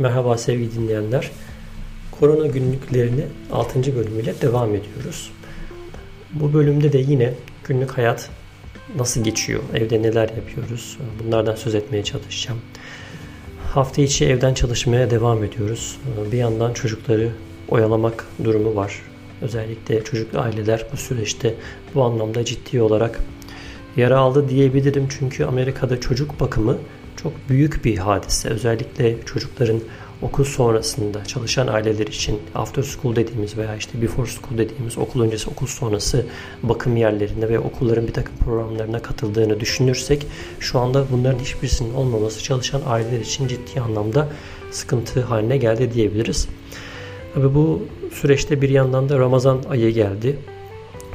Merhaba sevgili dinleyenler. Korona günlüklerini 6. bölümüyle devam ediyoruz. Bu bölümde de yine günlük hayat nasıl geçiyor, evde neler yapıyoruz bunlardan söz etmeye çalışacağım. Hafta içi evden çalışmaya devam ediyoruz. Bir yandan çocukları oyalamak durumu var. Özellikle çocuklu aileler bu süreçte bu anlamda ciddi olarak yara aldı diyebilirim. Çünkü Amerika'da çocuk bakımı çok büyük bir hadise. Özellikle çocukların okul sonrasında çalışan aileler için after school dediğimiz veya işte before school dediğimiz okul öncesi okul sonrası bakım yerlerinde ve okulların bir takım programlarına katıldığını düşünürsek şu anda bunların hiçbirisinin olmaması çalışan aileler için ciddi anlamda sıkıntı haline geldi diyebiliriz. Tabi bu süreçte bir yandan da Ramazan ayı geldi.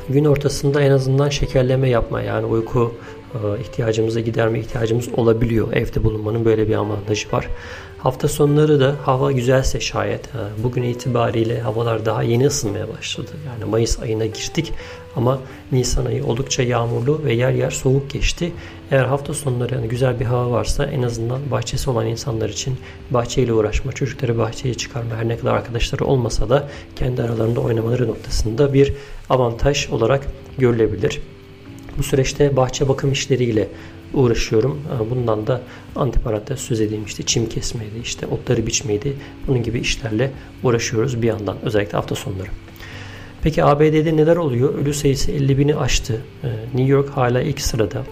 Gün ortasında en azından şekerleme yapma yani uyku e, ihtiyacımızı giderme ihtiyacımız olabiliyor. Evde bulunmanın böyle bir avantajı var. Hafta sonları da hava güzelse şayet e, bugün itibariyle havalar daha yeni ısınmaya başladı. Yani Mayıs ayına girdik ama Nisan ayı oldukça yağmurlu ve yer yer soğuk geçti. Eğer hafta sonları yani güzel bir hava varsa en azından bahçesi olan insanlar için bahçeyle uğraşma, çocukları bahçeye çıkarma her ne kadar arkadaşları olmasa da kendi aralarında oynamaları noktasında bir avantaj olarak görülebilir. Bu süreçte bahçe bakım işleriyle uğraşıyorum. Bundan da antiparantez söz edeyim işte çim kesmeydi, işte otları biçmeydi. Bunun gibi işlerle uğraşıyoruz bir yandan özellikle hafta sonları. Peki ABD'de neler oluyor? Ölü sayısı 50 bini aştı. Ee, New York hala ilk sırada.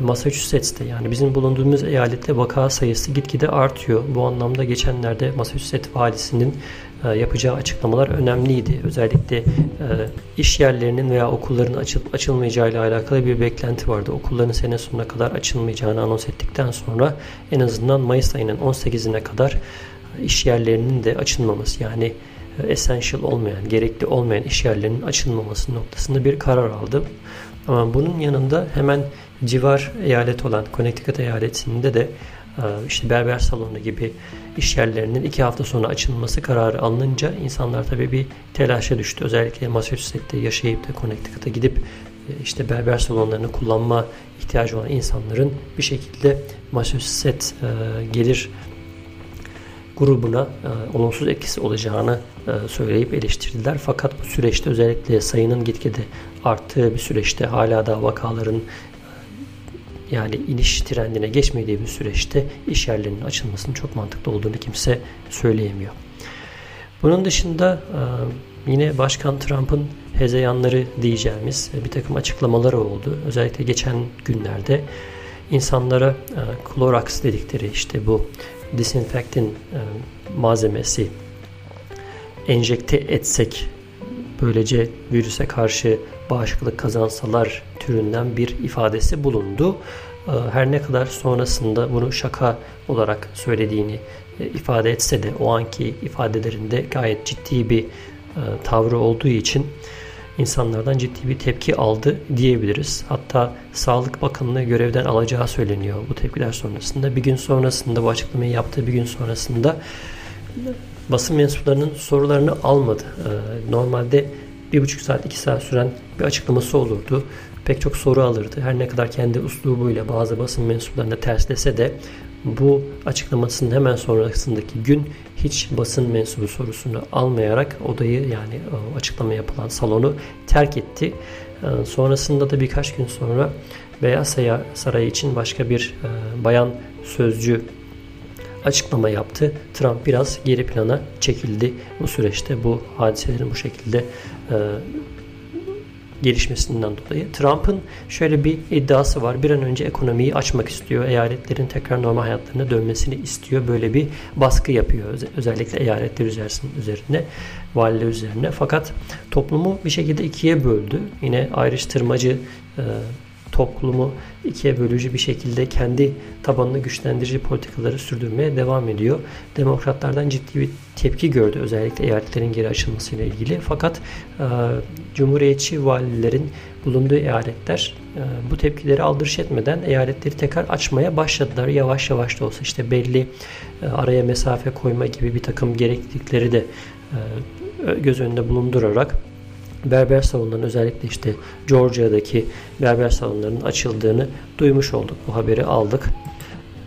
Massachusetts'te yani bizim bulunduğumuz eyalette vaka sayısı gitgide artıyor. Bu anlamda geçenlerde Massachusetts valisinin e, yapacağı açıklamalar önemliydi. Özellikle e, iş yerlerinin veya okulların açılıp açılmayacağı ile alakalı bir beklenti vardı. Okulların sene sonuna kadar açılmayacağını anons ettikten sonra en azından Mayıs ayının 18'ine kadar iş yerlerinin de açılmaması yani e, essential olmayan, gerekli olmayan iş yerlerinin açılmaması noktasında bir karar aldı. Ama bunun yanında hemen civar eyalet olan Connecticut eyaletinde de e, işte berber salonu gibi iş yerlerinin iki hafta sonra açılması kararı alınınca insanlar tabii bir telaşa düştü. Özellikle Massachusetts'te yaşayıp da Connecticut'a gidip e, işte berber salonlarını kullanma ihtiyacı olan insanların bir şekilde Massachusetts e, gelir grubuna e, olumsuz etkisi olacağını e, söyleyip eleştirdiler. Fakat bu süreçte özellikle sayının gitgide arttığı bir süreçte hala da vakaların e, yani iniş trendine geçmediği bir süreçte iş yerlerinin açılmasının çok mantıklı olduğunu kimse söyleyemiyor. Bunun dışında e, yine Başkan Trump'ın hezeyanları diyeceğimiz bir takım açıklamaları oldu. Özellikle geçen günlerde insanlara Clorox dedikleri işte bu disinfektan e, malzemesi enjekte etsek böylece virüse karşı bağışıklık kazansalar türünden bir ifadesi bulundu. E, her ne kadar sonrasında bunu şaka olarak söylediğini e, ifade etse de o anki ifadelerinde gayet ciddi bir tavrı olduğu için insanlardan ciddi bir tepki aldı diyebiliriz. Hatta Sağlık Bakanlığı görevden alacağı söyleniyor bu tepkiler sonrasında. Bir gün sonrasında bu açıklamayı yaptığı bir gün sonrasında basın mensuplarının sorularını almadı. Ee, normalde bir buçuk saat iki saat süren bir açıklaması olurdu. Pek çok soru alırdı. Her ne kadar kendi uslubuyla bazı basın mensuplarına terslese de bu açıklamasının hemen sonrasındaki gün hiç basın mensubu sorusunu almayarak odayı yani e, açıklama yapılan salonu terk etti. E, sonrasında da birkaç gün sonra Beyaz Saray için başka bir e, bayan sözcü açıklama yaptı. Trump biraz geri plana çekildi bu süreçte bu hadiselerin bu şekilde gelişmesinden dolayı. Trump'ın şöyle bir iddiası var. Bir an önce ekonomiyi açmak istiyor. Eyaletlerin tekrar normal hayatlarına dönmesini istiyor. Böyle bir baskı yapıyor. Özellikle eyaletler üzerine, valiler üzerine. Fakat toplumu bir şekilde ikiye böldü. Yine ayrıştırmacı toplumu ikiye bölücü bir şekilde kendi tabanını güçlendirici politikaları sürdürmeye devam ediyor. Demokratlardan ciddi bir tepki gördü özellikle eyaletlerin geri açılmasıyla ilgili. Fakat e, Cumhuriyetçi valilerin bulunduğu eyaletler e, bu tepkileri aldırış etmeden eyaletleri tekrar açmaya başladılar. Yavaş yavaş da olsa işte belli e, araya mesafe koyma gibi bir takım gereklilikleri de e, göz önünde bulundurarak berber salonlarının özellikle işte Georgia'daki berber salonlarının açıldığını duymuş olduk. Bu haberi aldık.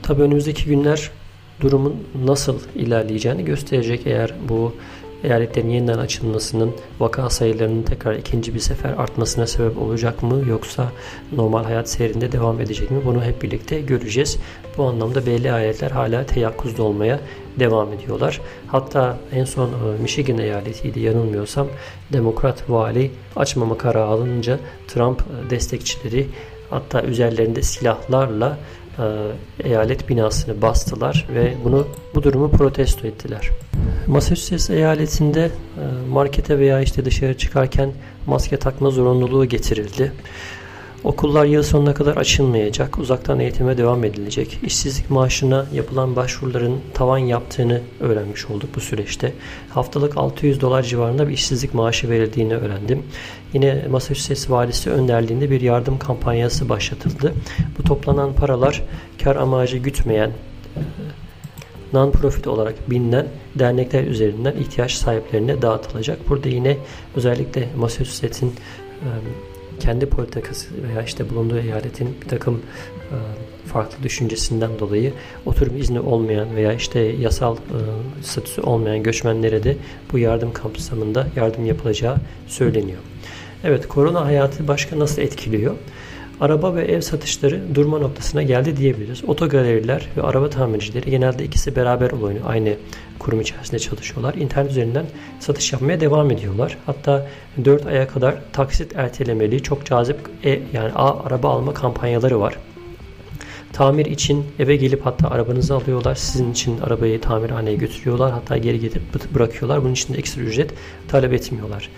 Tabi önümüzdeki günler durumun nasıl ilerleyeceğini gösterecek eğer bu eyaletlerin yeniden açılmasının vaka sayılarının tekrar ikinci bir sefer artmasına sebep olacak mı yoksa normal hayat seyrinde devam edecek mi bunu hep birlikte göreceğiz. Bu anlamda belli eyaletler hala teyakkuzda olmaya devam ediyorlar. Hatta en son e, Michigan eyaletiydi yanılmıyorsam demokrat vali açmama kararı alınca Trump e, destekçileri hatta üzerlerinde silahlarla e, eyalet binasını bastılar ve bunu bu durumu protesto ettiler. Massachusetts eyaletinde e, markete veya işte dışarı çıkarken maske takma zorunluluğu getirildi. Okullar yıl sonuna kadar açılmayacak, uzaktan eğitime devam edilecek. İşsizlik maaşına yapılan başvuruların tavan yaptığını öğrenmiş olduk bu süreçte. Haftalık 600 dolar civarında bir işsizlik maaşı verildiğini öğrendim. Yine Massachusetts valisi önderliğinde bir yardım kampanyası başlatıldı. Bu toplanan paralar kar amacı gütmeyen non-profit olarak bilinen dernekler üzerinden ihtiyaç sahiplerine dağıtılacak. Burada yine özellikle Massachusetts'in kendi politikası veya işte bulunduğu eyaletin bir takım farklı düşüncesinden dolayı oturum izni olmayan veya işte yasal statüsü olmayan göçmenlere de bu yardım kapsamında yardım yapılacağı söyleniyor. Evet korona hayatı başka nasıl etkiliyor? Araba ve ev satışları durma noktasına geldi diyebiliriz. Otogaleriler ve araba tamircileri genelde ikisi beraber oynuyor. Aynı kurum içerisinde çalışıyorlar. İnternet üzerinden satış yapmaya devam ediyorlar. Hatta 4 aya kadar taksit ertelemeli çok cazip e, yani A, araba alma kampanyaları var. Tamir için eve gelip hatta arabanızı alıyorlar. Sizin için arabayı tamirhaneye götürüyorlar. Hatta geri getirip bırakıyorlar. Bunun için de ekstra ücret talep etmiyorlar.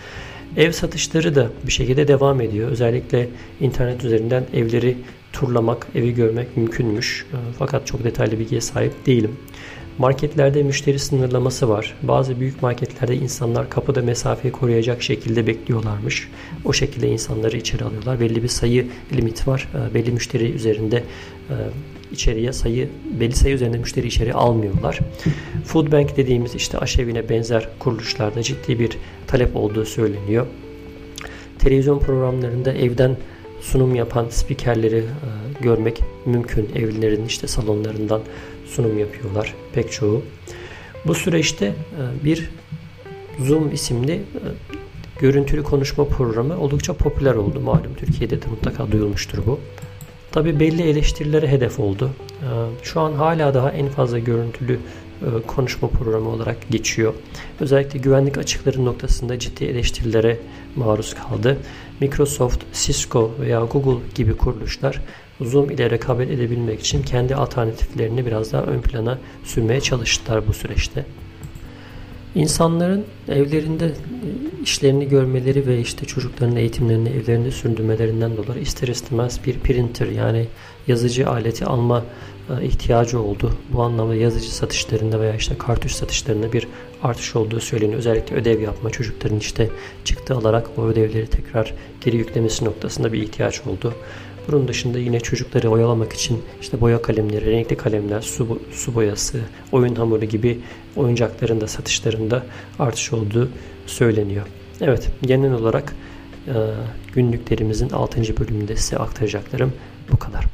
Ev satışları da bir şekilde devam ediyor. Özellikle internet üzerinden evleri turlamak, evi görmek mümkünmüş. Ee, fakat çok detaylı bilgiye sahip değilim. Marketlerde müşteri sınırlaması var. Bazı büyük marketlerde insanlar kapıda mesafeyi koruyacak şekilde bekliyorlarmış. O şekilde insanları içeri alıyorlar. Belli bir sayı limit var. Ee, belli müşteri üzerinde e, içeriye sayı belli sayı üzerinde müşteri içeri almıyorlar. Food Bank dediğimiz işte aşevine benzer kuruluşlarda ciddi bir talep olduğu söyleniyor. Televizyon programlarında evden sunum yapan spikerleri e, görmek mümkün. Evlilerin işte salonlarından sunum yapıyorlar pek çoğu. Bu süreçte e, bir Zoom isimli e, görüntülü konuşma programı oldukça popüler oldu. Malum Türkiye'de de mutlaka duyulmuştur bu. Tabi belli eleştirilere hedef oldu. Ee, şu an hala daha en fazla görüntülü e, konuşma programı olarak geçiyor. Özellikle güvenlik açıkları noktasında ciddi eleştirilere maruz kaldı. Microsoft, Cisco veya Google gibi kuruluşlar Zoom ile rekabet edebilmek için kendi alternatiflerini biraz daha ön plana sürmeye çalıştılar bu süreçte. İnsanların evlerinde işlerini görmeleri ve işte çocukların eğitimlerini evlerinde sürdürmelerinden dolayı ister istemez bir printer yani yazıcı aleti alma e, ihtiyacı oldu. Bu anlamda yazıcı satışlarında veya işte kartuş satışlarında bir artış olduğu söyleniyor. Özellikle ödev yapma çocukların işte çıktı alarak o ödevleri tekrar geri yüklemesi noktasında bir ihtiyaç oldu. Bunun dışında yine çocukları oyalamak için işte boya kalemleri, renkli kalemler, su, su boyası, oyun hamuru gibi oyuncakların da satışlarında artış olduğu söyleniyor. Evet genel olarak günlüklerimizin 6. bölümünde size aktaracaklarım bu kadar.